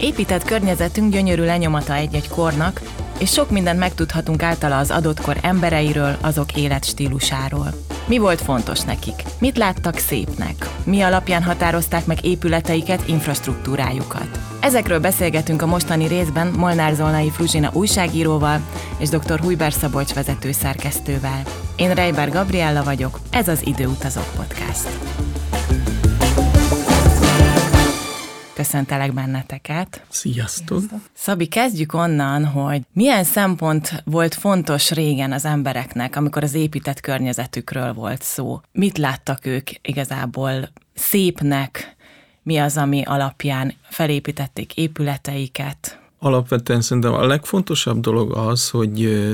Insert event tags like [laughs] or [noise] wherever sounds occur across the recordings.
Épített környezetünk gyönyörű lenyomata egy-egy kornak, és sok mindent megtudhatunk általa az adott kor embereiről, azok életstílusáról. Mi volt fontos nekik? Mit láttak szépnek? Mi alapján határozták meg épületeiket, infrastruktúrájukat? Ezekről beszélgetünk a mostani részben Molnár Zolnai Fruzsina újságíróval és dr. Hujber Szabolcs vezető szerkesztővel. Én Reiber Gabriella vagyok, ez az Időutazók Podcast. Köszöntelek benneteket. Sziasztok! Szabi, kezdjük onnan, hogy milyen szempont volt fontos régen az embereknek, amikor az épített környezetükről volt szó. Mit láttak ők igazából szépnek, mi az, ami alapján felépítették épületeiket? Alapvetően szerintem a legfontosabb dolog az, hogy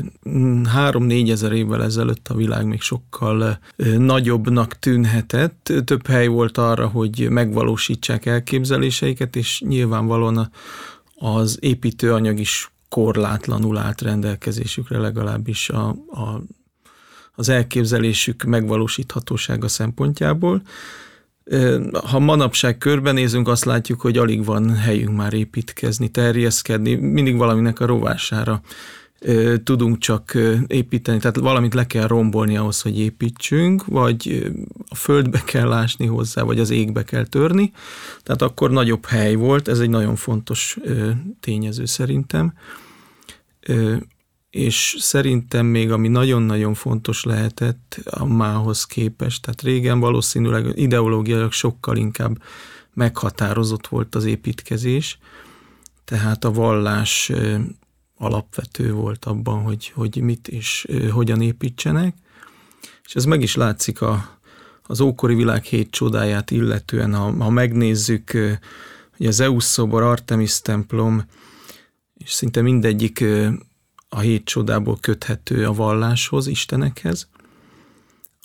három-négy ezer évvel ezelőtt a világ még sokkal nagyobbnak tűnhetett. Több hely volt arra, hogy megvalósítsák elképzeléseiket, és nyilvánvalóan az építőanyag is korlátlanul állt rendelkezésükre, legalábbis a, a, az elképzelésük megvalósíthatósága szempontjából. Ha manapság körbenézünk, azt látjuk, hogy alig van helyünk már építkezni, terjeszkedni, mindig valaminek a rovására tudunk csak építeni, tehát valamit le kell rombolni ahhoz, hogy építsünk, vagy a földbe kell ásni hozzá, vagy az égbe kell törni, tehát akkor nagyobb hely volt, ez egy nagyon fontos tényező szerintem és szerintem még ami nagyon-nagyon fontos lehetett a mához képest, tehát régen valószínűleg ideológiailag sokkal inkább meghatározott volt az építkezés, tehát a vallás alapvető volt abban, hogy, hogy mit és hogyan építsenek, és ez meg is látszik a, az ókori világ hét csodáját illetően, ha, ha megnézzük, hogy az Zeus szobor, Artemis templom, és szinte mindegyik a hét csodából köthető a valláshoz, Istenekhez,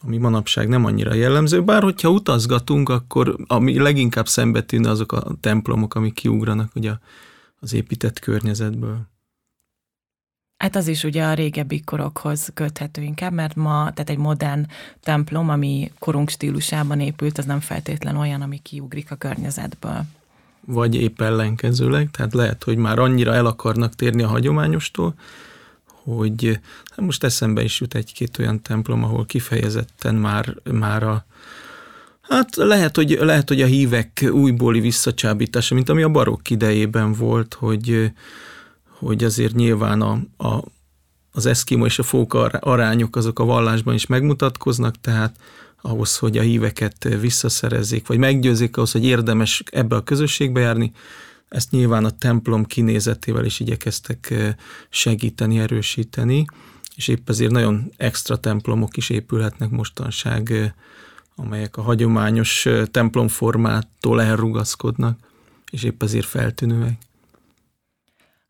ami manapság nem annyira jellemző, bár hogyha utazgatunk, akkor ami leginkább szembe tűnne azok a templomok, amik kiugranak ugye az épített környezetből. Hát az is ugye a régebbi korokhoz köthető inkább, mert ma, tehát egy modern templom, ami korunk stílusában épült, az nem feltétlen olyan, ami kiugrik a környezetből. Vagy épp ellenkezőleg, tehát lehet, hogy már annyira el akarnak térni a hagyományostól, hogy hát most eszembe is jut egy-két olyan templom, ahol kifejezetten már, már a Hát lehet hogy, lehet, hogy a hívek újbóli visszacsábítása, mint ami a barokk idejében volt, hogy, hogy azért nyilván a, a, az eszkimo és a fók arányok azok a vallásban is megmutatkoznak, tehát ahhoz, hogy a híveket visszaszerezzék, vagy meggyőzik ahhoz, hogy érdemes ebbe a közösségbe járni, ezt nyilván a templom kinézetével is igyekeztek segíteni, erősíteni, és épp ezért nagyon extra templomok is épülhetnek mostanság, amelyek a hagyományos templomformától elrugaszkodnak, és épp ezért feltűnőek.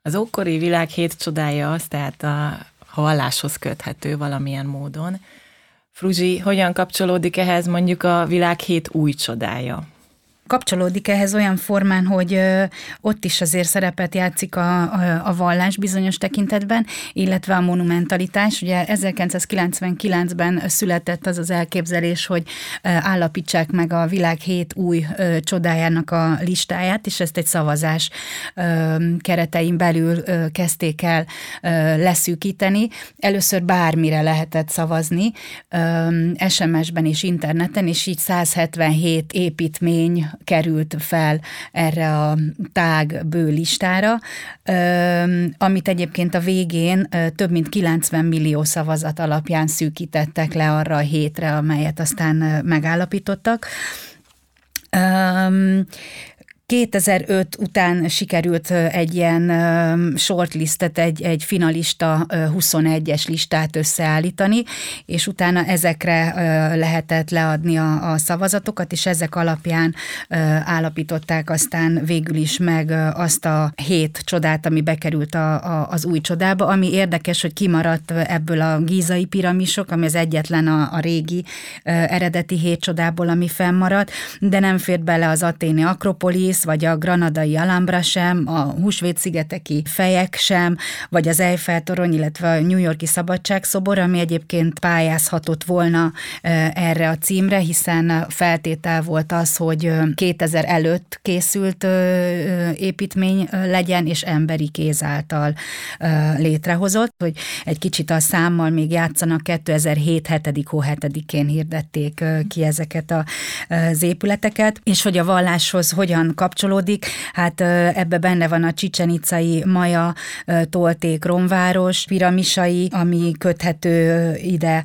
Az ókori világ hét csodája az, tehát a valláshoz köthető valamilyen módon. Fruzsi, hogyan kapcsolódik ehhez mondjuk a világ hét új csodája? Kapcsolódik ehhez olyan formán, hogy ott is azért szerepet játszik a, a, vallás bizonyos tekintetben, illetve a monumentalitás. Ugye 1999-ben született az az elképzelés, hogy állapítsák meg a világ hét új csodájának a listáját, és ezt egy szavazás keretein belül kezdték el leszűkíteni. Először bármire lehetett szavazni, SMS-ben és interneten, és így 177 építmény került fel erre a tág bő listára, amit egyébként a végén több mint 90 millió szavazat alapján szűkítettek le arra a hétre, amelyet aztán megállapítottak. 2005 után sikerült egy ilyen shortlistet, egy, egy finalista 21-es listát összeállítani, és utána ezekre lehetett leadni a, a szavazatokat, és ezek alapján állapították aztán végül is meg azt a hét csodát, ami bekerült a, a, az új csodába, ami érdekes, hogy kimaradt ebből a gízai piramisok, ami az egyetlen a, a régi eredeti hét csodából, ami fennmaradt, de nem fért bele az aténi Akropolis, Paris, vagy a granadai Alhambra sem, a Húsvét-szigeteki fejek sem, vagy az Eiffel torony, illetve a New Yorki szabadságszobor, ami egyébként pályázhatott volna erre a címre, hiszen feltétel volt az, hogy 2000 előtt készült építmény legyen, és emberi kéz által létrehozott, hogy egy kicsit a számmal még játszanak, 2007 7. hó 7-én hirdették ki ezeket az épületeket, és hogy a valláshoz hogyan kap kapcsolódik. Hát ebbe benne van a csicsenicai Maja, Tolték, Romváros, piramisai, ami köthető ide,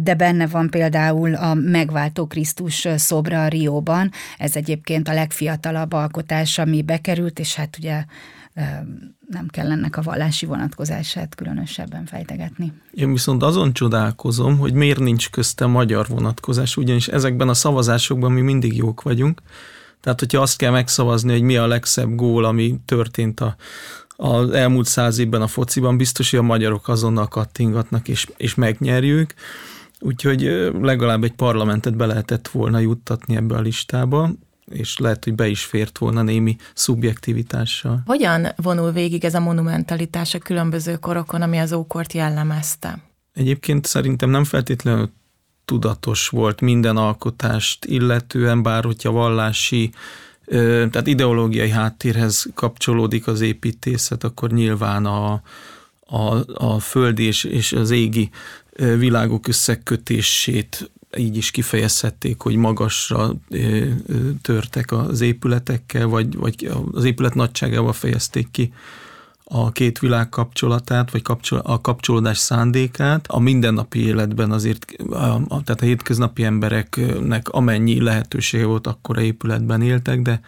de benne van például a megváltó Krisztus szobra a Rióban. Ez egyébként a legfiatalabb alkotás, ami bekerült, és hát ugye nem kell ennek a vallási vonatkozását különösebben fejtegetni. Én viszont azon csodálkozom, hogy miért nincs közte magyar vonatkozás, ugyanis ezekben a szavazásokban mi mindig jók vagyunk, tehát, hogyha azt kell megszavazni, hogy mi a legszebb gól, ami történt a, az elmúlt száz évben a fociban, biztos, hogy a magyarok azonnal kattingatnak, és, és megnyerjük. Úgyhogy legalább egy parlamentet be lehetett volna juttatni ebbe a listába, és lehet, hogy be is fért volna némi szubjektivitással. Hogyan vonul végig ez a monumentalitás a különböző korokon, ami az ókort jellemezte? Egyébként szerintem nem feltétlenül tudatos volt minden alkotást illetően, bár hogyha vallási, tehát ideológiai háttérhez kapcsolódik az építészet, akkor nyilván a, a, a földi és, és az égi világok összekötését így is kifejezhették, hogy magasra törtek az épületekkel, vagy, vagy az épület nagyságával fejezték ki a két világ kapcsolatát, vagy kapcsol, a kapcsolódás szándékát. A mindennapi életben azért, a, a, tehát a hétköznapi embereknek amennyi lehetősége volt, akkor épületben éltek, de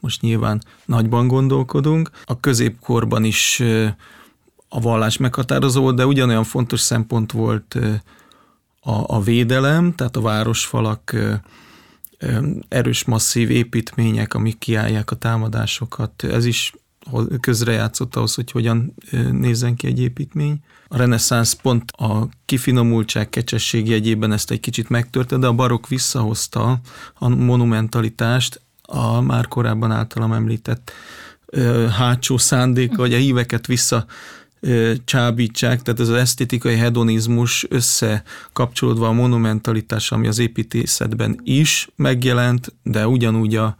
most nyilván nagyban gondolkodunk. A középkorban is a vallás meghatározó volt, de ugyanolyan fontos szempont volt a, a védelem, tehát a városfalak erős masszív építmények, amik kiállják a támadásokat. Ez is közrejátszott ahhoz, hogy hogyan nézzen ki egy építmény. A reneszánsz pont a kifinomultság, kecsesség jegyében ezt egy kicsit megtörte, de a barok visszahozta a monumentalitást, a már korábban általam említett hátsó szándéka, hogy a híveket vissza csábítsák, tehát ez az esztétikai hedonizmus összekapcsolódva a monumentalitás, ami az építészetben is megjelent, de ugyanúgy a,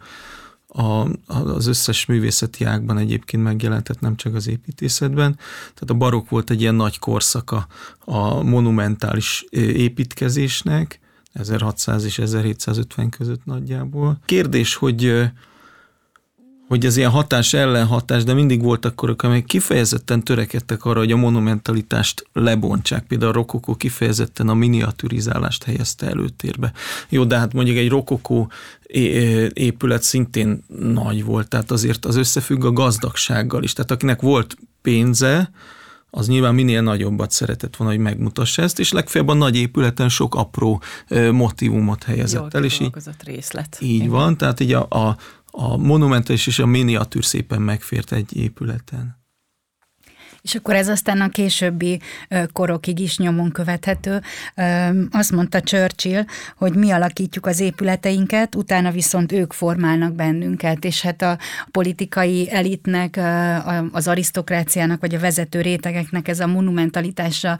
a, az összes művészeti ágban egyébként megjelentett, nem csak az építészetben. Tehát a barokk volt egy ilyen nagy korszaka a monumentális építkezésnek, 1600 és 1750 között nagyjából. Kérdés, hogy hogy ez ilyen hatás ellenhatás, de mindig voltak korok, amelyek kifejezetten törekedtek arra, hogy a monumentalitást lebontsák. Például a rokokó kifejezetten a miniaturizálást helyezte előtérbe. Jó, de hát mondjuk egy rokokó épület szintén nagy volt, tehát azért az összefügg a gazdagsággal is. Tehát akinek volt pénze, az nyilván minél nagyobbat szeretett volna, hogy megmutassa ezt, és legfeljebb a nagy épületen sok apró motivumot helyezett Jól el. És így, részlet. Így Igen. van, tehát így a, a, a monumentális és a miniatűr szépen megfért egy épületen. És akkor ez aztán a későbbi korokig is nyomon követhető. Azt mondta Churchill, hogy mi alakítjuk az épületeinket, utána viszont ők formálnak bennünket, és hát a politikai elitnek, az arisztokráciának, vagy a vezető rétegeknek ez a monumentalitásra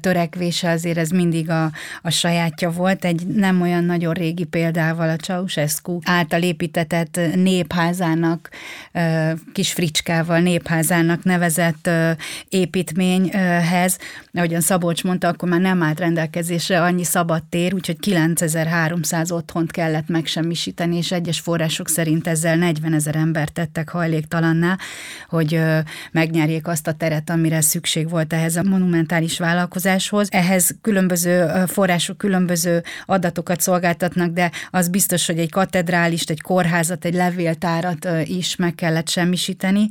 törekvése azért ez mindig a, a sajátja volt. Egy nem olyan nagyon régi példával a Ceausescu által építetett népházának, kis fricskával népházának nevezett építményhez. Ahogyan Szabolcs mondta, akkor már nem állt rendelkezésre annyi szabad tér, úgyhogy 9300 otthont kellett megsemmisíteni, és egyes források szerint ezzel 40 ezer embert tettek hajléktalanná, hogy megnyerjék azt a teret, amire szükség volt ehhez a monumentális vállalkozáshoz. Ehhez különböző források különböző adatokat szolgáltatnak, de az biztos, hogy egy katedrálist, egy kórházat, egy levéltárat is meg kellett semmisíteni,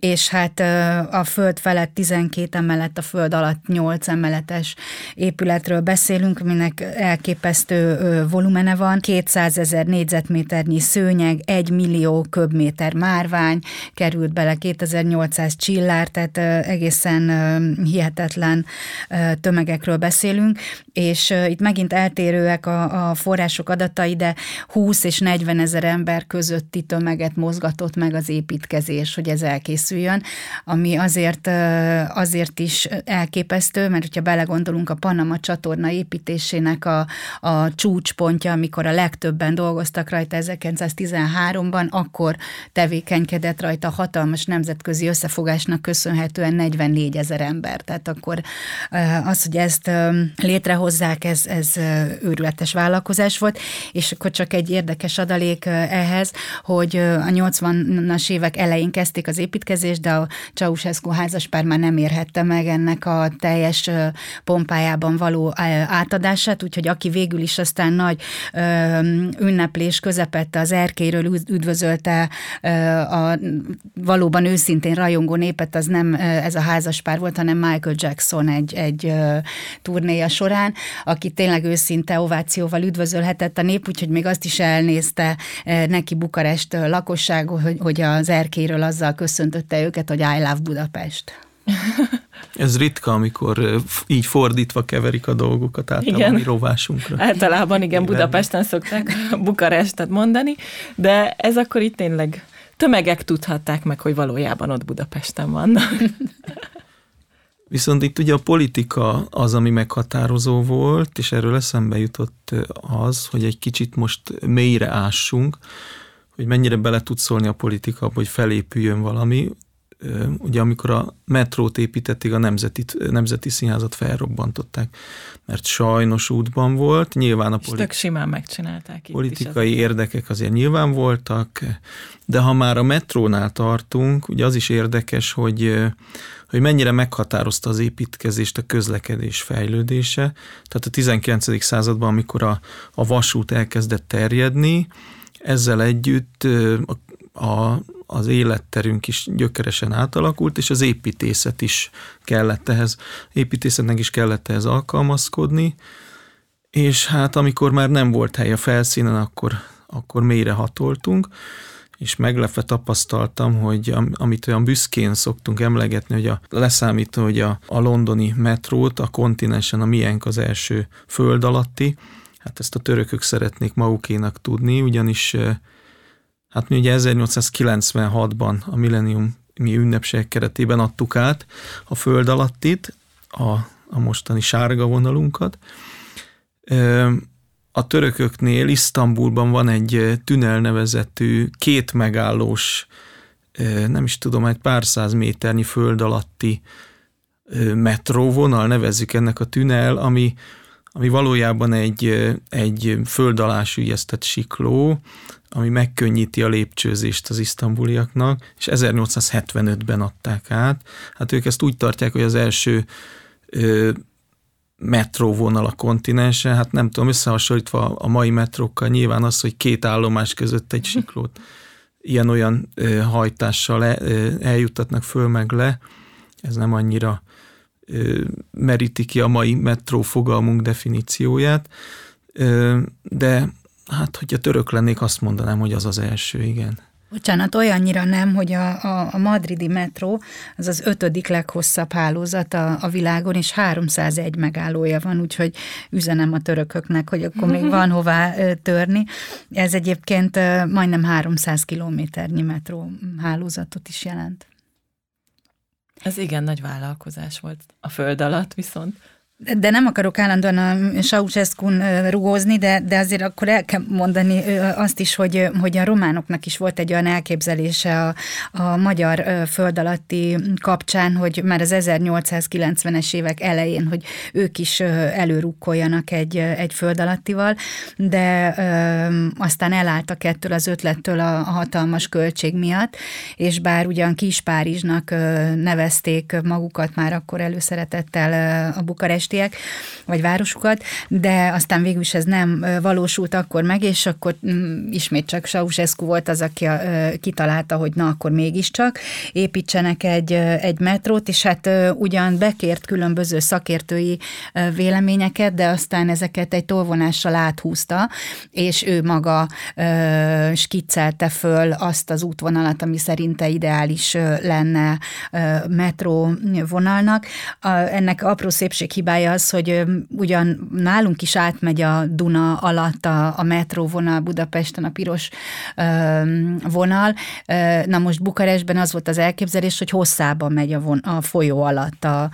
és hát a föld felett 12 emelet, a föld alatt 8 emeletes épületről beszélünk, aminek elképesztő volumene van, 200 ezer négyzetméternyi szőnyeg, 1 millió köbméter márvány került bele, 2800 csillár, tehát egészen hihetetlen tömegekről beszélünk, és itt megint eltérőek a, a források adatai, de 20 és 40 ezer ember közötti tömeget mozgatott meg az építkezés, hogy ez elkészüljön, ami azért, azért is elképesztő, mert hogyha belegondolunk a Panama csatorna építésének a, a csúcspontja, amikor a legtöbben dolgoztak rajta 1913-ban, akkor tevékenykedett rajta hatalmas nemzetközi összefogásnak köszönhetően 44 ezer ember. Tehát akkor az, hogy ezt létrehozzák, ez, ez őrületes vállalkozás volt, és akkor csak egy érdekes adalék ehhez, hogy a 80-as évek elején kezdték az építkezést, de a Ceausescu házaspár már nem érhette meg ennek a teljes pompájában való átadását, úgyhogy aki végül is aztán nagy ünneplés közepette az erkéről üdvözölte a valóban őszintén rajongó népet, az nem ez a házaspár volt, hanem Michael Jackson egy, egy turnéja során, aki tényleg őszinte ovációval üdvözölhetett a nép, úgyhogy még azt is elnézte neki Bukarest lakosság, hogy, hogy az erkéről azzal köszöntötte őket, hogy I love Budapest. [laughs] Ez ritka, amikor így fordítva keverik a dolgokat általában igen. mi rovásunkra. Általában igen, Budapesten szokták Bukarestet mondani, de ez akkor itt tényleg tömegek tudhatták meg, hogy valójában ott Budapesten vannak. [laughs] Viszont itt ugye a politika az, ami meghatározó volt, és erről eszembe jutott az, hogy egy kicsit most mélyre ássunk, hogy mennyire bele tud szólni a politika, hogy felépüljön valami. Ugye amikor a metrót építették, a Nemzeti, Nemzeti Színházat felrobbantották, mert sajnos útban volt. Nyilván a politi- simán megcsinálták politikai is érdekek azért nyilván voltak, de ha már a metrónál tartunk, ugye az is érdekes, hogy hogy mennyire meghatározta az építkezést a közlekedés fejlődése. Tehát a 19. században, amikor a, a vasút elkezdett terjedni, ezzel együtt a, a, az életterünk is gyökeresen átalakult, és az építészet is kellett ehhez, építészetnek is kellett ehhez alkalmazkodni, és hát amikor már nem volt hely a felszínen, akkor, akkor mélyre hatoltunk, és meglepve tapasztaltam, hogy amit olyan büszkén szoktunk emlegetni, hogy a, leszámítva, hogy a, a londoni metrót, a kontinensen a miénk az első föld alatti, hát ezt a törökök szeretnék magukénak tudni, ugyanis hát mi ugye 1896-ban a millennium mi ünnepség keretében adtuk át a föld alattit, a, a mostani sárga vonalunkat, a törököknél Isztambulban van egy tünel nevezetű két megállós, nem is tudom, egy pár száz méternyi föld alatti metróvonal, nevezzük ennek a tünel, ami, ami valójában egy, egy föld alá sikló, ami megkönnyíti a lépcsőzést az isztambuliaknak, és 1875-ben adták át. Hát ők ezt úgy tartják, hogy az első metróvonal a kontinensen, hát nem tudom, összehasonlítva a mai metrókkal nyilván az, hogy két állomás között egy [laughs] siklót ilyen-olyan hajtással le, eljuttatnak föl meg le, ez nem annyira meríti ki a mai metró fogalmunk definícióját, de hát, hogyha török lennék, azt mondanám, hogy az az első, igen. Bocsánat, olyannyira nem, hogy a, a, a madridi metró az az ötödik leghosszabb hálózat a, a világon, és 301 megállója van, úgyhogy üzenem a törököknek, hogy akkor még van hová törni. Ez egyébként majdnem 300 kilométernyi metró hálózatot is jelent. Ez igen nagy vállalkozás volt a föld alatt, viszont de nem akarok állandóan a Ceausescu-n rugózni, de, de azért akkor el kell mondani azt is, hogy, hogy a románoknak is volt egy olyan elképzelése a, a magyar föld alatti kapcsán, hogy már az 1890-es évek elején, hogy ők is előrukkoljanak egy, egy föld alattival, de ö, aztán elálltak ettől az ötlettől a, a hatalmas költség miatt, és bár ugyan Kis Párizsnak nevezték magukat már akkor előszeretettel a Bukarest budapestiek, vagy városukat, de aztán végül is ez nem valósult akkor meg, és akkor mm, ismét csak Ceausescu volt az, aki kitalálta, hogy na akkor mégiscsak építsenek egy, egy metrót, és hát ugyan bekért különböző szakértői véleményeket, de aztán ezeket egy tolvonással áthúzta, és ő maga skiccelte föl azt az útvonalat, ami szerinte ideális lenne metró vonalnak. Ennek apró szépséghibája hibája az, hogy ugyan nálunk is átmegy a Duna alatt a, a metróvonal Budapesten, a piros ö, vonal. Na most Bukarestben az volt az elképzelés, hogy hosszában megy a, von, a folyó alatt a,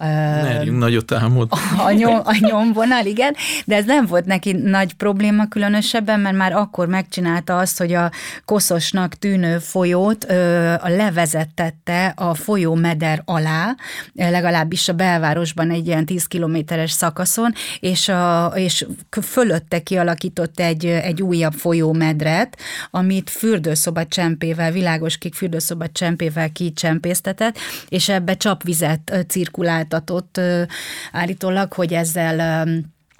Merjünk nagyot álmod. A, nyom, a nyomvonal, igen, de ez nem volt neki nagy probléma különösebben, mert már akkor megcsinálta azt, hogy a koszosnak tűnő folyót ö, a levezettette a folyó meder alá, legalábbis a belvárosban egy ilyen 10 kilométeres szakaszon, és, a, és fölötte kialakított egy, egy újabb folyómedret, amit fürdőszoba csempével, világos kék fürdőszoba csempével kicsempésztetett, és ebbe csapvizet cirkuláltatott állítólag, hogy ezzel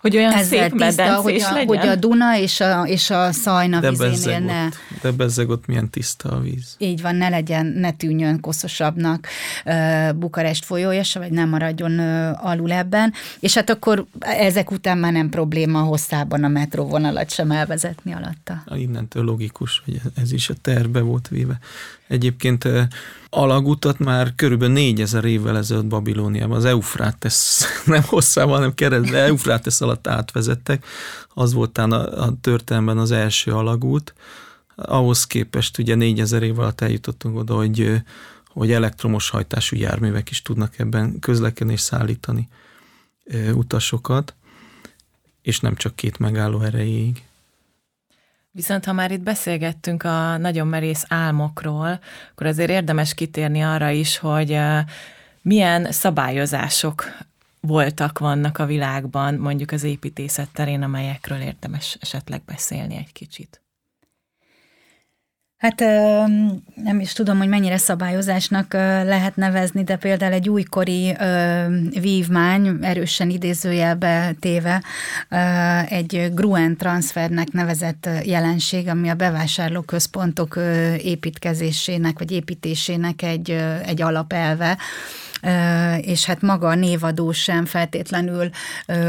hogy olyan Ezzel szép tiszta, hogy a, legyen? hogy a Duna és a, és a Szajna de vizénél ne... De bezzeg ott milyen tiszta a víz. Így van, ne legyen, ne tűnjön koszosabbnak uh, Bukarest folyója se, vagy nem maradjon uh, alul ebben, és hát akkor ezek után már nem probléma hosszában a metróvonalat sem elvezetni alatta. Innentől logikus, hogy ez is a terve volt véve. Egyébként alagutat már körülbelül négyezer évvel ezelőtt Babilóniában, az Eufrates, [laughs] nem hosszában, hanem keresztbe, Eufrates alatt átvezettek, az volt a, a történelemben az első alagút, ahhoz képest ugye négyezer év alatt eljutottunk oda, hogy, hogy elektromos hajtású járművek is tudnak ebben közlekedni és szállítani utasokat, és nem csak két megálló erejéig. Viszont ha már itt beszélgettünk a nagyon merész álmokról, akkor azért érdemes kitérni arra is, hogy milyen szabályozások voltak, vannak a világban, mondjuk az építészet terén, amelyekről érdemes esetleg beszélni egy kicsit. Hát nem is tudom, hogy mennyire szabályozásnak lehet nevezni, de például egy újkori vívmány, erősen idézőjelbe téve, egy Gruen transfernek nevezett jelenség, ami a bevásárlóközpontok építkezésének vagy építésének egy, egy alapelve és hát maga a névadó sem feltétlenül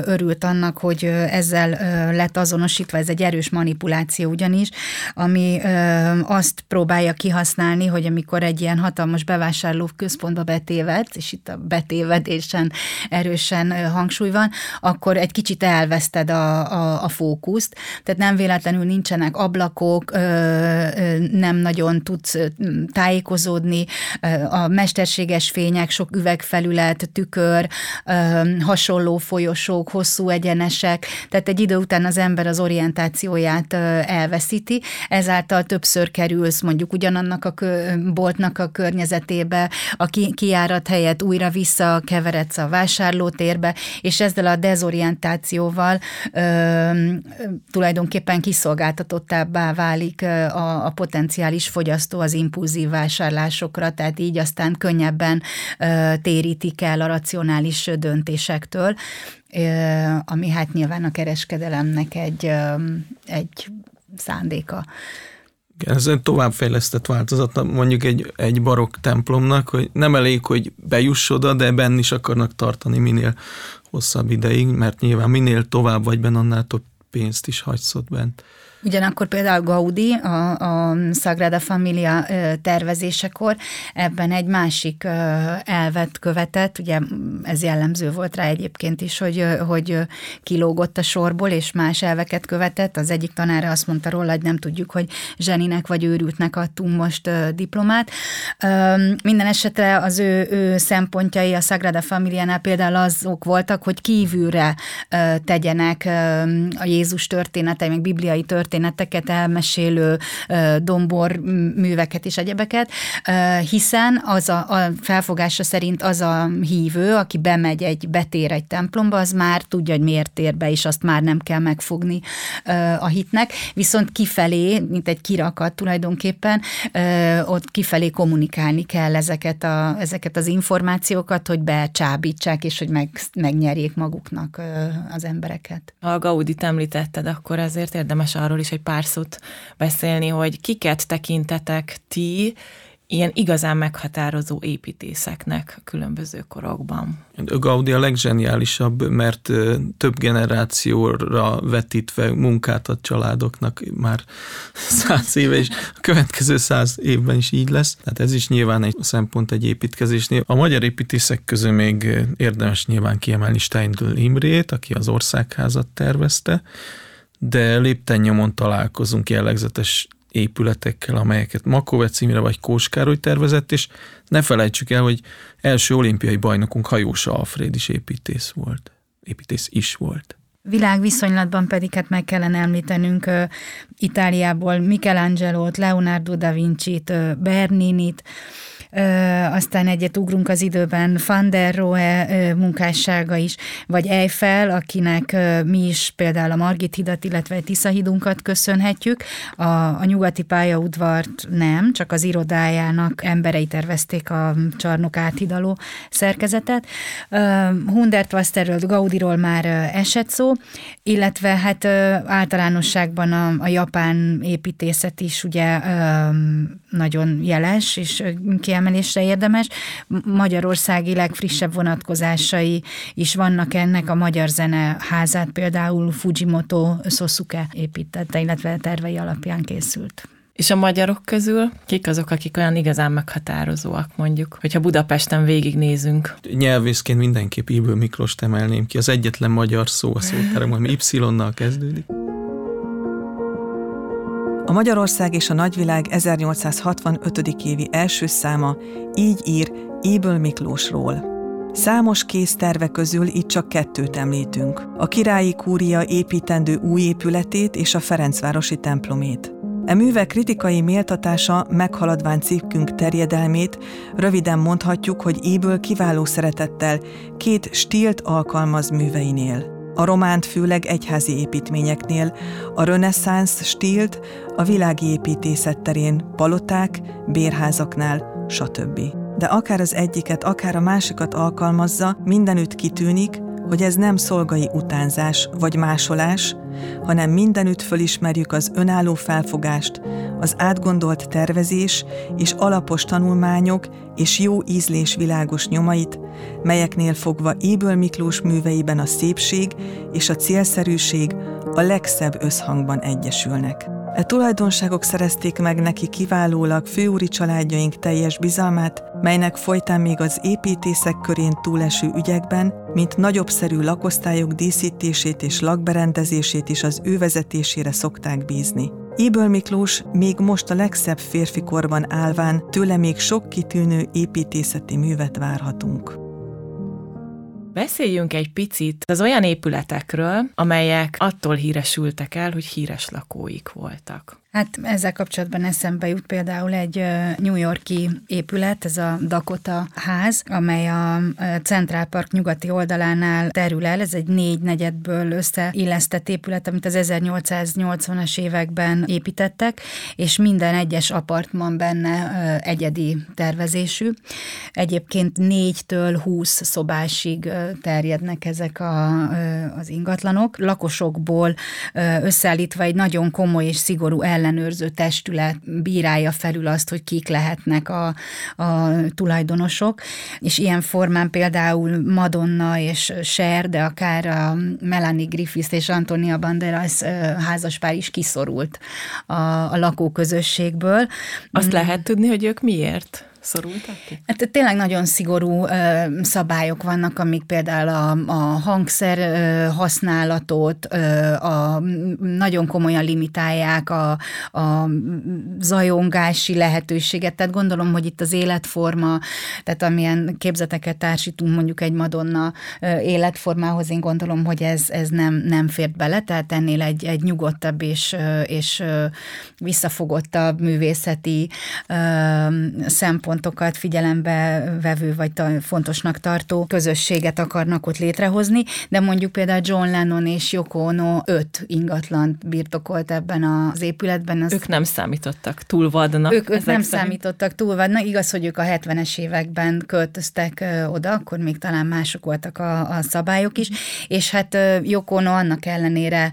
örült annak, hogy ezzel lett azonosítva, ez egy erős manipuláció ugyanis, ami azt próbálja kihasználni, hogy amikor egy ilyen hatalmas bevásárló központba betévedsz, és itt a betévedésen erősen hangsúly van, akkor egy kicsit elveszted a, a, a fókuszt, tehát nem véletlenül nincsenek ablakok, nem nagyon tudsz tájékozódni, a mesterséges fények sok üvegfelület, tükör, hasonló folyosók, hosszú egyenesek, tehát egy idő után az ember az orientációját elveszíti, ezáltal többször kerülsz mondjuk ugyanannak a boltnak a környezetébe, a kiárat helyett újra vissza keveredsz a vásárlótérbe, és ezzel a dezorientációval tulajdonképpen kiszolgáltatottábbá válik a, a potenciális fogyasztó az impulzív vásárlásokra, tehát így aztán könnyebben ö, térítik el a racionális döntésektől, ami hát nyilván a kereskedelemnek egy, egy szándéka. Ez egy továbbfejlesztett változat, mondjuk egy, egy barokk templomnak, hogy nem elég, hogy bejuss oda, de benn is akarnak tartani minél hosszabb ideig, mert nyilván minél tovább vagy benne, annál több pénzt is hagysz ott bent. Ugyanakkor például Gaudi a, a Sagrada Familia tervezésekor ebben egy másik elvet követett, ugye ez jellemző volt rá egyébként is, hogy, hogy kilógott a sorból, és más elveket követett. Az egyik tanára azt mondta róla, hogy nem tudjuk, hogy zseninek vagy őrültnek adtunk most diplomát. Minden esetre az ő, ő szempontjai a Sagrada Familiánál például azok voltak, hogy kívülre tegyenek a Jézus történetei, meg bibliai történeteket elmesélő dombor műveket és egyebeket, hiszen az a, a felfogása szerint az a hívő, aki bemegy egy, betér egy templomba, az már tudja, hogy miért tér be, és azt már nem kell megfogni a hitnek, viszont kifelé, mint egy kirakat tulajdonképpen, ott kifelé kommunikálni kell ezeket, a, ezeket az információkat, hogy becsábítsák, és hogy meg, megnyerjék maguknak az embereket. Ha a Gaudit említetted, akkor azért érdemes arról is egy pár szót beszélni, hogy kiket tekintetek ti, ilyen igazán meghatározó építészeknek a különböző korokban. Gaudi a legzseniálisabb, mert több generációra vetítve munkát ad családoknak már [laughs] száz éve, és a következő száz évben is így lesz. Tehát ez is nyilván egy szempont egy építkezésnél. A magyar építészek közül még érdemes nyilván kiemelni Steindl Imrét, aki az országházat tervezte, de lépten nyomon találkozunk jellegzetes épületekkel, amelyeket Makovec Imre vagy Kóskároly tervezett, és ne felejtsük el, hogy első olimpiai bajnokunk Hajósa Alfred is építész volt. Építész is volt. Világviszonylatban pedig hát meg kellene említenünk uh, Itáliából Michelangelo-t, Leonardo da Vinci-t, uh, Berninit, aztán egyet ugrunk az időben Van der Rohe munkássága is, vagy Eiffel, akinek mi is például a Margit hidat, illetve Tisza hidunkat köszönhetjük. A, a nyugati pályaudvart nem, csak az irodájának emberei tervezték a csarnok áthidaló szerkezetet. Hundert Wasterről, Gaudiról már esett szó, illetve hát általánosságban a, a japán építészet is ugye nagyon jeles, és kiemelésre érdemes. Magyarországi legfrissebb vonatkozásai is vannak ennek, a Magyar Zene házát például Fujimoto Sosuke építette, illetve tervei alapján készült. És a magyarok közül kik azok, akik olyan igazán meghatározóak, mondjuk, hogyha Budapesten végignézünk? Nyelvészként mindenképp Ibő Miklós emelném ki. Az egyetlen magyar szó a szótárom, ami Y-nal kezdődik. A Magyarország és a Nagyvilág 1865. évi első száma így ír Éből Miklósról. Számos kész terve közül itt csak kettőt említünk. A királyi kúria építendő új épületét és a Ferencvárosi templomét. E művek kritikai méltatása meghaladván cikkünk terjedelmét, röviden mondhatjuk, hogy Éből kiváló szeretettel két stílt alkalmaz műveinél a románt főleg egyházi építményeknél, a reneszánsz stílt a világi építészet terén, paloták, bérházaknál, stb. De akár az egyiket, akár a másikat alkalmazza, mindenütt kitűnik, hogy ez nem szolgai utánzás vagy másolás, hanem mindenütt fölismerjük az önálló felfogást, az átgondolt tervezés és alapos tanulmányok és jó ízlés világos nyomait, melyeknél fogva Éből Miklós műveiben a szépség és a célszerűség a legszebb összhangban egyesülnek. E tulajdonságok szerezték meg neki kiválólag főúri családjaink teljes bizalmát, melynek folytán még az építészek körén túleső ügyekben, mint nagyobb szerű lakosztályok díszítését és lakberendezését is az ő vezetésére szokták bízni. Íből Miklós még most a legszebb férfi korban állván tőle még sok kitűnő építészeti művet várhatunk. Beszéljünk egy picit az olyan épületekről, amelyek attól híresültek el, hogy híres lakóik voltak. Hát ezzel kapcsolatban eszembe jut például egy New Yorki épület, ez a Dakota ház, amely a Central Park nyugati oldalánál terül el. Ez egy négy negyedből összeillesztett épület, amit az 1880-as években építettek, és minden egyes apartman benne egyedi tervezésű. Egyébként négytől húsz szobásig terjednek ezek a, az ingatlanok. Lakosokból összeállítva egy nagyon komoly és szigorú el ellenőrző testület bírálja felül azt, hogy kik lehetnek a, a tulajdonosok, és ilyen formán például Madonna és Cher, de akár a Melanie Griffith és Antonia Banderas házaspár is kiszorult a, a lakóközösségből. Azt lehet tudni, hogy ők miért? Szorultak? Hát tényleg nagyon szigorú ö, szabályok vannak, amik például a, a hangszer ö, használatot ö, a, nagyon komolyan limitálják a, a zajongási lehetőséget. Tehát gondolom, hogy itt az életforma, tehát amilyen képzeteket társítunk mondjuk egy Madonna ö, életformához, én gondolom, hogy ez, ez nem, nem fért bele, tehát ennél egy, egy nyugodtabb és, és visszafogottabb művészeti ö, szempont szempontokat figyelembe vevő vagy ta, fontosnak tartó közösséget akarnak ott létrehozni, de mondjuk például John Lennon és Yoko Ono öt ingatlant birtokolt ebben az épületben. Az ők nem számítottak túl vadnak. Ők, ők nem szerint. számítottak túl vadnak. Igaz, hogy ők a 70-es években költöztek oda, akkor még talán mások voltak a, a szabályok is, és hát Yoko Ono annak ellenére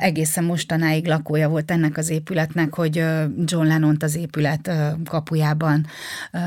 egészen mostanáig lakója volt ennek az épületnek, hogy John Lennont az épület kapujában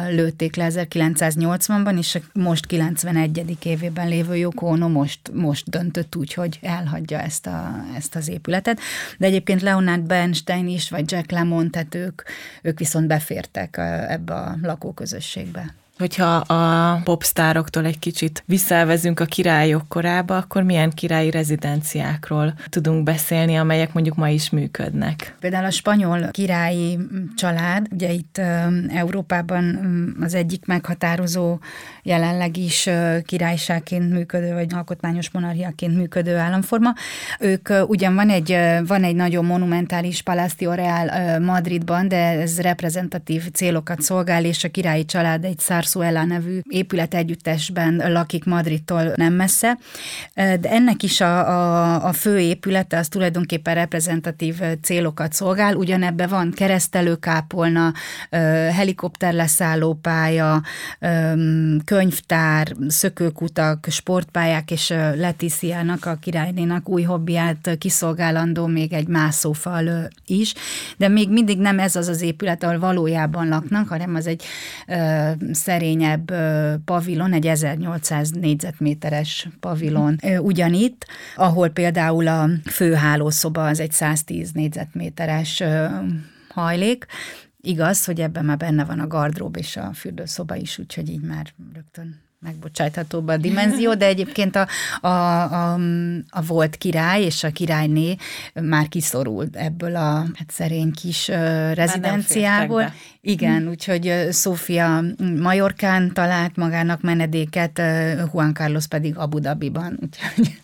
lőtték le 1980-ban, és most 91. évében lévő Yoko most, most döntött úgy, hogy elhagyja ezt, a, ezt az épületet. De egyébként Leonard Bernstein is, vagy Jack Lemon, tehát ők, ők viszont befértek ebbe a lakóközösségbe. Hogyha a popstároktól egy kicsit visszavezünk a királyok korába, akkor milyen királyi rezidenciákról tudunk beszélni, amelyek mondjuk ma is működnek? Például a spanyol királyi család, ugye itt Európában az egyik meghatározó jelenleg is királyságként működő, vagy alkotmányos monarchiaként működő államforma. Ők ugyan van egy, van egy nagyon monumentális Palacio Real Madridban, de ez reprezentatív célokat szolgál, és a királyi család egy szár Zarzuela nevű épület együttesben lakik Madridtól nem messze, de ennek is a, a, a fő épülete az tulajdonképpen reprezentatív célokat szolgál, ugyanebbe van keresztelőkápolna, helikopterleszállópálya, könyvtár, szökőkutak, sportpályák, és Leticiának, a királynénak új hobbiát kiszolgálandó még egy mászófal is, de még mindig nem ez az az épület, ahol valójában laknak, hanem az egy szerényebb pavilon, egy 1800 négyzetméteres pavilon ugyanitt, ahol például a főhálószoba az egy 110 négyzetméteres hajlék, Igaz, hogy ebben már benne van a gardrób és a fürdőszoba is, úgyhogy így már rögtön megbocsájthatóbb a dimenzió, de egyébként a, a, a, a volt király és a királyné már kiszorult ebből a hát szerény kis rezidenciából. Igen, hm. úgyhogy Szófia Majorkán talált magának menedéket, Juan Carlos pedig Abu Dhabiban. Úgyhogy...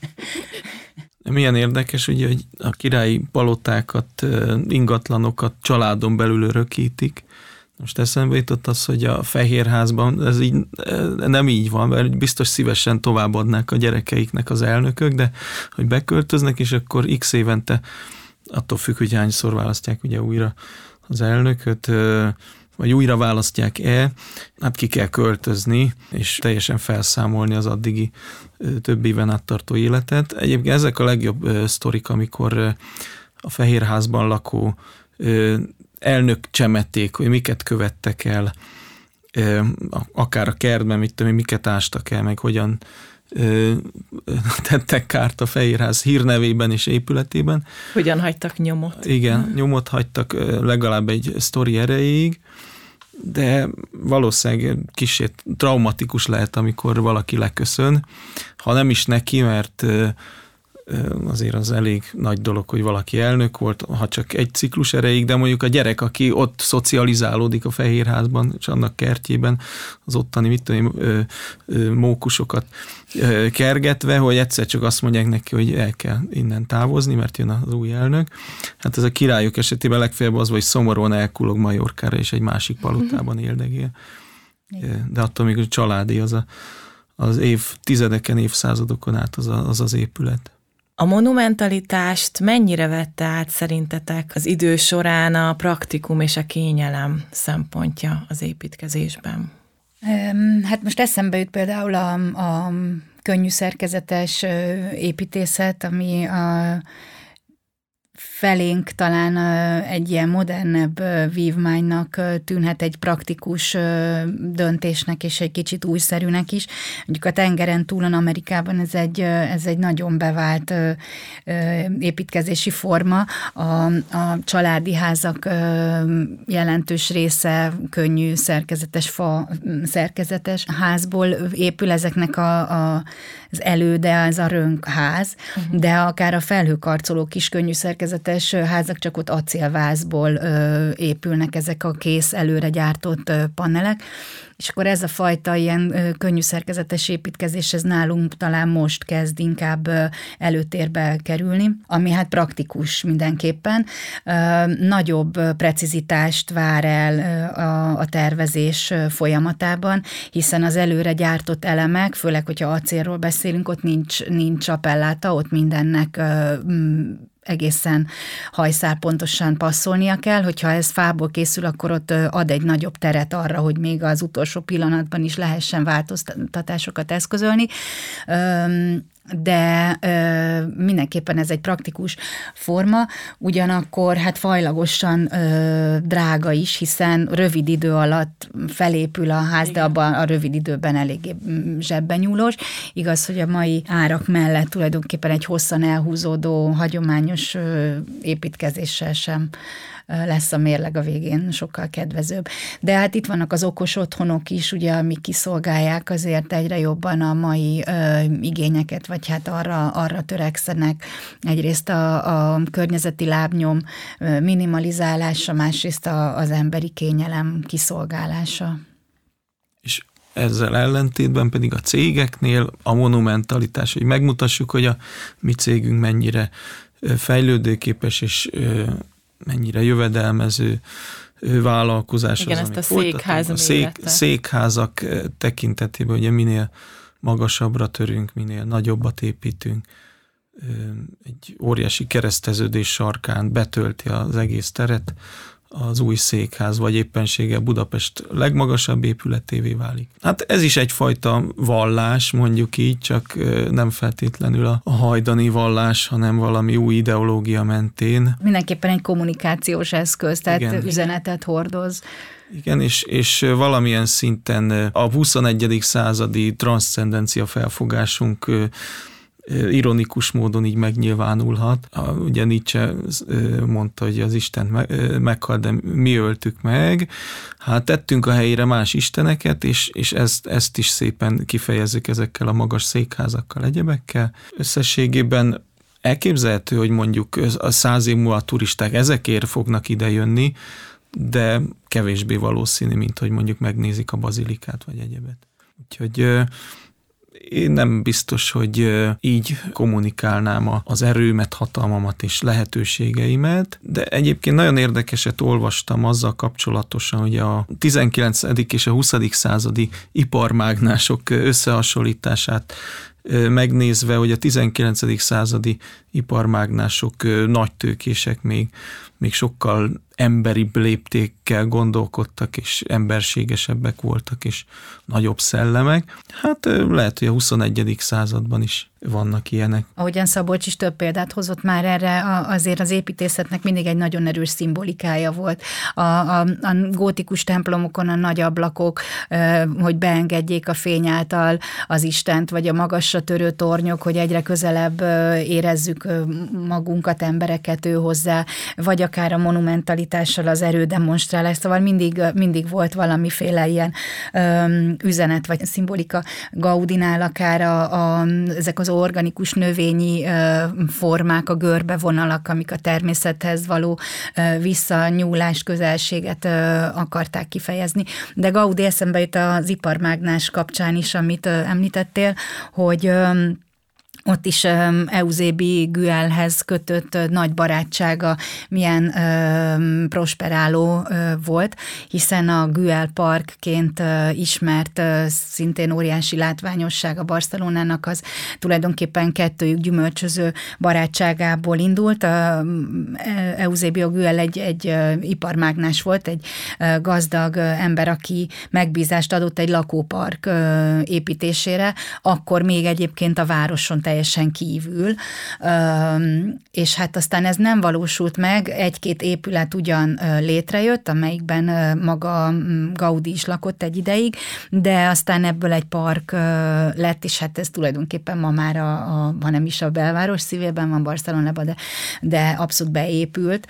Milyen érdekes, ugye, hogy a királyi palotákat, ingatlanokat családon belül örökítik, most eszembe jutott az, hogy a Fehérházban ez így nem így van, mert biztos szívesen továbbadnák a gyerekeiknek az elnökök, de hogy beköltöznek, és akkor x évente, attól függ, hogy hányszor választják ugye újra az elnököt, vagy újra választják-e, hát ki kell költözni, és teljesen felszámolni az addigi több éven áttartó életet. Egyébként ezek a legjobb sztorik, amikor a Fehérházban lakó elnök csemették, hogy miket követtek el, akár a kertben, mit tudom, miket ástak el, meg hogyan [laughs] tettek kárt a Fehérház hírnevében és épületében. Hogyan hagytak nyomot. Igen, nyomot hagytak legalább egy sztori erejéig, de valószínűleg kicsit traumatikus lehet, amikor valaki leköszön, ha nem is neki, mert azért az elég nagy dolog, hogy valaki elnök volt, ha csak egy ciklus erejéig, de mondjuk a gyerek, aki ott szocializálódik a Fehérházban, és annak kertjében, az ottani, mit tudom, ö, ö, mókusokat ö, kergetve, hogy egyszer csak azt mondják neki, hogy el kell innen távozni, mert jön az új elnök. Hát ez a királyok esetében legfeljebb az, hogy szomorúan elkulog Majorkára, és egy másik palotában éldegél. De attól még a családi az a, az év tizedeken, évszázadokon át az, a, az az épület. A monumentalitást mennyire vette át szerintetek az idő során a praktikum és a kényelem szempontja az építkezésben? Hát most eszembe jut például a, a könnyű szerkezetes építészet, ami a felénk talán egy ilyen modernebb vívmánynak tűnhet egy praktikus döntésnek, és egy kicsit újszerűnek is. Mondjuk a tengeren túlon Amerikában ez egy, ez egy nagyon bevált építkezési forma. A, a családi házak jelentős része könnyű, szerkezetes fa, szerkezetes házból épül ezeknek a, a, az előde, az a rönkház, uh-huh. de akár a felhőkarcolók is könnyű szerkezetes szerkezetes házak, csak ott acélvázból ö, épülnek ezek a kész előre gyártott ö, panelek, és akkor ez a fajta ilyen ö, könnyű szerkezetes építkezés, ez nálunk talán most kezd inkább ö, előtérbe kerülni, ami hát praktikus mindenképpen. Ö, nagyobb precizitást vár el ö, a, a tervezés folyamatában, hiszen az előre gyártott elemek, főleg, hogyha acélról beszélünk, ott nincs, nincs appelláta, ott mindennek ö, egészen hajszál pontosan passzolnia kell, hogyha ez fából készül, akkor ott ad egy nagyobb teret arra, hogy még az utolsó pillanatban is lehessen változtatásokat eszközölni de ö, mindenképpen ez egy praktikus forma, ugyanakkor hát fajlagosan ö, drága is, hiszen rövid idő alatt felépül a ház, Igen. de abban a rövid időben eléggé mm, zsebben nyúlós. Igaz, hogy a mai árak mellett tulajdonképpen egy hosszan elhúzódó, hagyományos ö, építkezéssel sem lesz a mérleg a végén sokkal kedvezőbb. De hát itt vannak az okos otthonok is, ugye, amik kiszolgálják azért egyre jobban a mai ö, igényeket, vagy hát arra, arra törekszenek. Egyrészt a, a környezeti lábnyom minimalizálása, másrészt a, az emberi kényelem kiszolgálása. És ezzel ellentétben pedig a cégeknél a monumentalitás, hogy megmutassuk, hogy a mi cégünk mennyire fejlődőképes és mennyire jövedelmező vállalkozás Igen, az, ezt a székház a szék, székházak tekintetében ugye minél magasabbra törünk, minél nagyobbat építünk, egy óriási kereszteződés sarkán betölti az egész teret, az új székház, vagy éppenséggel Budapest legmagasabb épületévé válik. Hát ez is egyfajta vallás, mondjuk így, csak nem feltétlenül a hajdani vallás, hanem valami új ideológia mentén. Mindenképpen egy kommunikációs eszköz, tehát Igen. üzenetet hordoz. Igen, és, és valamilyen szinten a 21. századi transzcendencia felfogásunk ironikus módon így megnyilvánulhat. Ugye Nietzsche mondta, hogy az Isten meghalt, de mi öltük meg. Hát tettünk a helyére más isteneket, és, és ezt, ezt is szépen kifejezzük ezekkel a magas székházakkal, egyebekkel. Összességében elképzelhető, hogy mondjuk a száz év múlva a turisták ezekért fognak idejönni, de kevésbé valószínű, mint hogy mondjuk megnézik a bazilikát vagy egyebet. Úgyhogy én nem biztos, hogy így kommunikálnám az erőmet, hatalmamat és lehetőségeimet, de egyébként nagyon érdekeset olvastam azzal kapcsolatosan, hogy a 19. és a 20. századi iparmágnások összehasonlítását megnézve, hogy a 19. századi iparmágnások nagy tőkések még, még sokkal emberibb léptékkel gondolkodtak, és emberségesebbek voltak, és nagyobb szellemek. Hát lehet, hogy a 21. században is vannak ilyenek. Ahogyan Szabolcs is több példát hozott már erre, azért az építészetnek mindig egy nagyon erős szimbolikája volt. A, a, a gótikus templomokon a nagy ablakok, hogy beengedjék a fény által az Istent, vagy a magasra törő tornyok, hogy egyre közelebb érezzük magunkat, embereket ő hozzá, vagy akár a monumentalitással az erődemonstrálás, szóval mindig, mindig volt valamiféle ilyen üzenet, vagy szimbolika Gaudinál akár a, a, ezek az organikus növényi formák, a görbevonalak, amik a természethez való visszanyúlás, közelséget akarták kifejezni. De Gaudi eszembe jut az iparmágnás kapcsán is, amit említettél, hogy ott is um, Eusébi Güelhez kötött uh, nagy barátsága milyen um, prosperáló uh, volt, hiszen a Güell Parkként uh, ismert uh, szintén óriási látványosság a Barcelonának az tulajdonképpen kettőjük gyümölcsöző barátságából indult. Uh, Eusébio Güell egy, egy uh, iparmágnás volt, egy uh, gazdag uh, ember, aki megbízást adott egy lakópark uh, építésére, akkor még egyébként a városon teljesen teljesen kívül, és hát aztán ez nem valósult meg, egy-két épület ugyan létrejött, amelyikben maga Gaudi is lakott egy ideig, de aztán ebből egy park lett, és hát ez tulajdonképpen ma már, a, a, ha nem is a belváros szívében van Barcelonában, de, de abszolút beépült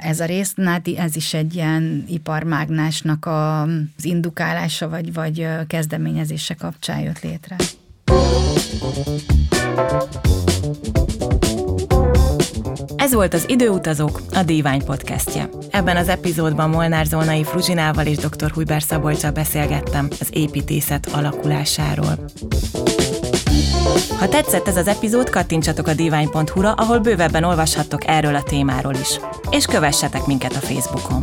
ez a rész. Hát ez is egy ilyen iparmágnásnak a, az indukálása, vagy, vagy kezdeményezése kapcsán jött létre. Ez volt az Időutazók, a Dívány podcastje. Ebben az epizódban Molnár Zolnai Fruzsinával és dr. Hujber Szabolcsal beszélgettem az építészet alakulásáról. Ha tetszett ez az epizód, kattintsatok a divány.hu-ra, ahol bővebben olvashattok erről a témáról is. És kövessetek minket a Facebookon.